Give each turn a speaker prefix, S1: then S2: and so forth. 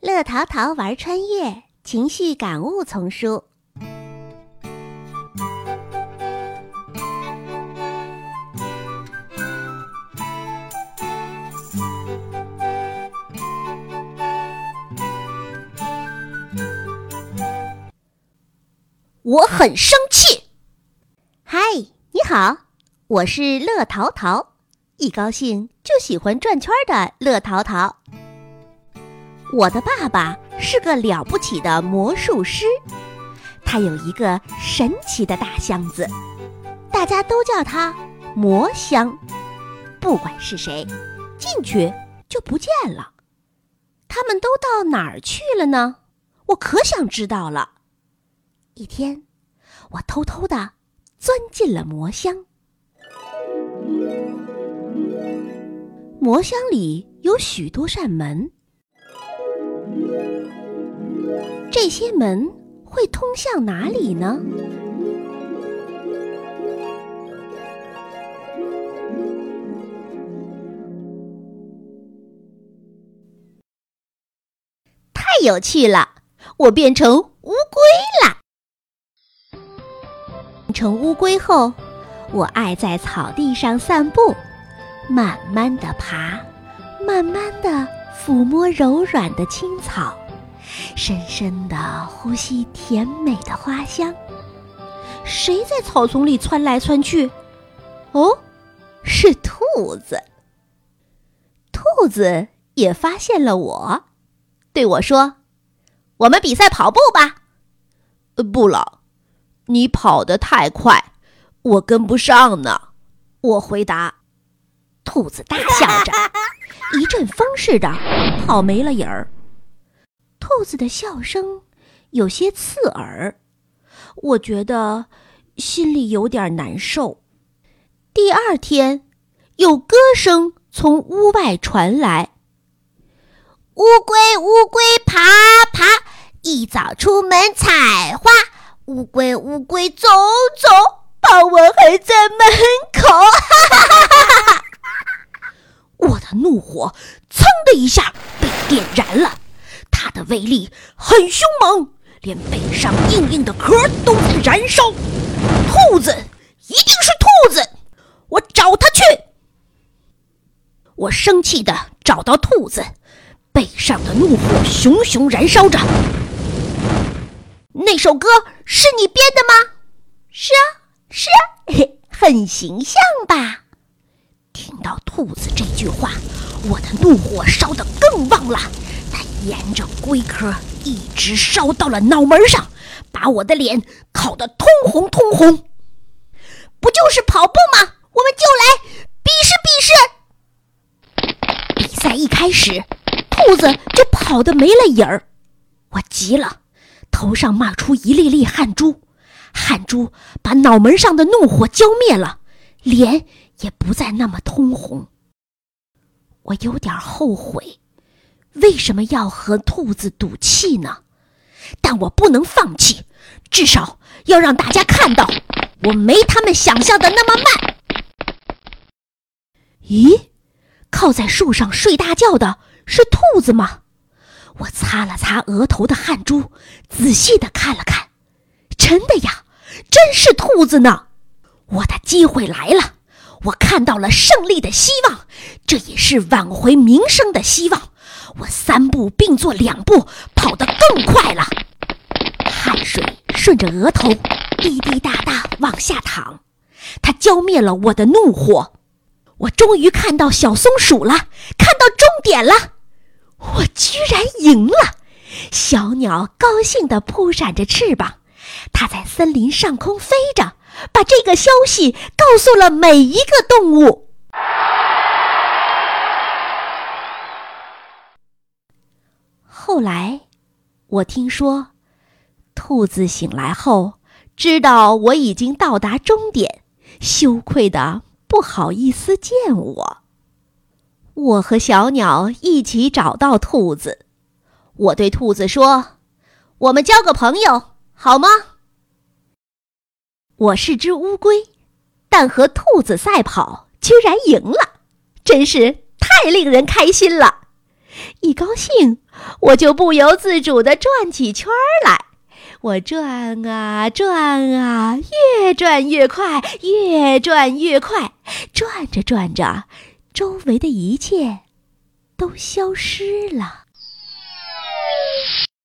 S1: 乐淘淘玩穿越情绪感悟丛书。
S2: 我很生气。
S1: 嗨，你好，我是乐淘淘，一高兴就喜欢转圈的乐淘淘。我的爸爸是个了不起的魔术师，他有一个神奇的大箱子，大家都叫它魔箱。不管是谁，进去就不见了。他们都到哪儿去了呢？我可想知道了。一天，我偷偷的钻进了魔箱。魔箱里有许多扇门。这些门会通向哪里呢？太有趣了！我变成乌龟了。变成乌龟后，我爱在草地上散步，慢慢的爬，慢慢的抚摸柔软的青草。深深的呼吸甜美的花香。谁在草丛里窜来窜去？哦，是兔子。兔子也发现了我，对我说：“我们比赛跑步吧。”“
S2: 不了，你跑得太快，我跟不上呢。”我回答。
S1: 兔子大笑着，一阵风似的跑没了影儿。兔子的笑声有些刺耳，我觉得心里有点难受。第二天，有歌声从屋外传来：“
S3: 乌龟，乌龟，爬爬，一早出门采花。乌龟，乌龟，走走，傍晚还在门口。”哈哈哈哈哈哈！
S2: 我的怒火噌的一下被点燃了。威力很凶猛，连背上硬硬的壳都在燃烧。兔子一定是兔子，我找它去。我生气的找到兔子，背上的怒火熊熊燃烧着。那首歌是你编的吗？
S3: 是啊，是啊，
S1: 很形象吧？
S2: 听到兔子这句话，我的怒火烧得更旺了。他沿着龟壳一直烧到了脑门上，把我的脸烤得通红通红。
S3: 不就是跑步吗？我们就来比试
S2: 比试。比赛一开始，兔子就跑得没了影儿。我急了，头上冒出一粒粒汗珠，汗珠把脑门上的怒火浇灭了，脸也不再那么通红。我有点后悔。为什么要和兔子赌气呢？但我不能放弃，至少要让大家看到我没他们想象的那么慢。咦，靠在树上睡大觉的是兔子吗？我擦了擦额头的汗珠，仔细的看了看，真的呀，真是兔子呢！我的机会来了，我看到了胜利的希望，这也是挽回名声的希望。我三步并作两步，跑得更快了。汗水顺着额头滴滴答答往下淌，它浇灭了我的怒火。我终于看到小松鼠了，看到终点了。我居然赢了！小鸟高兴地扑闪着翅膀，它在森林上空飞着，把这个消息告诉了每一个动物。后来，我听说，兔子醒来后，知道我已经到达终点，羞愧的不好意思见我。我和小鸟一起找到兔子，我对兔子说：“我们交个朋友好吗？”我是只乌龟，但和兔子赛跑居然赢了，真是太令人开心了。一高兴，我就不由自主地转起圈来。我转啊转啊，越转越快，越转越快。转着转着，周围的一切都消失了。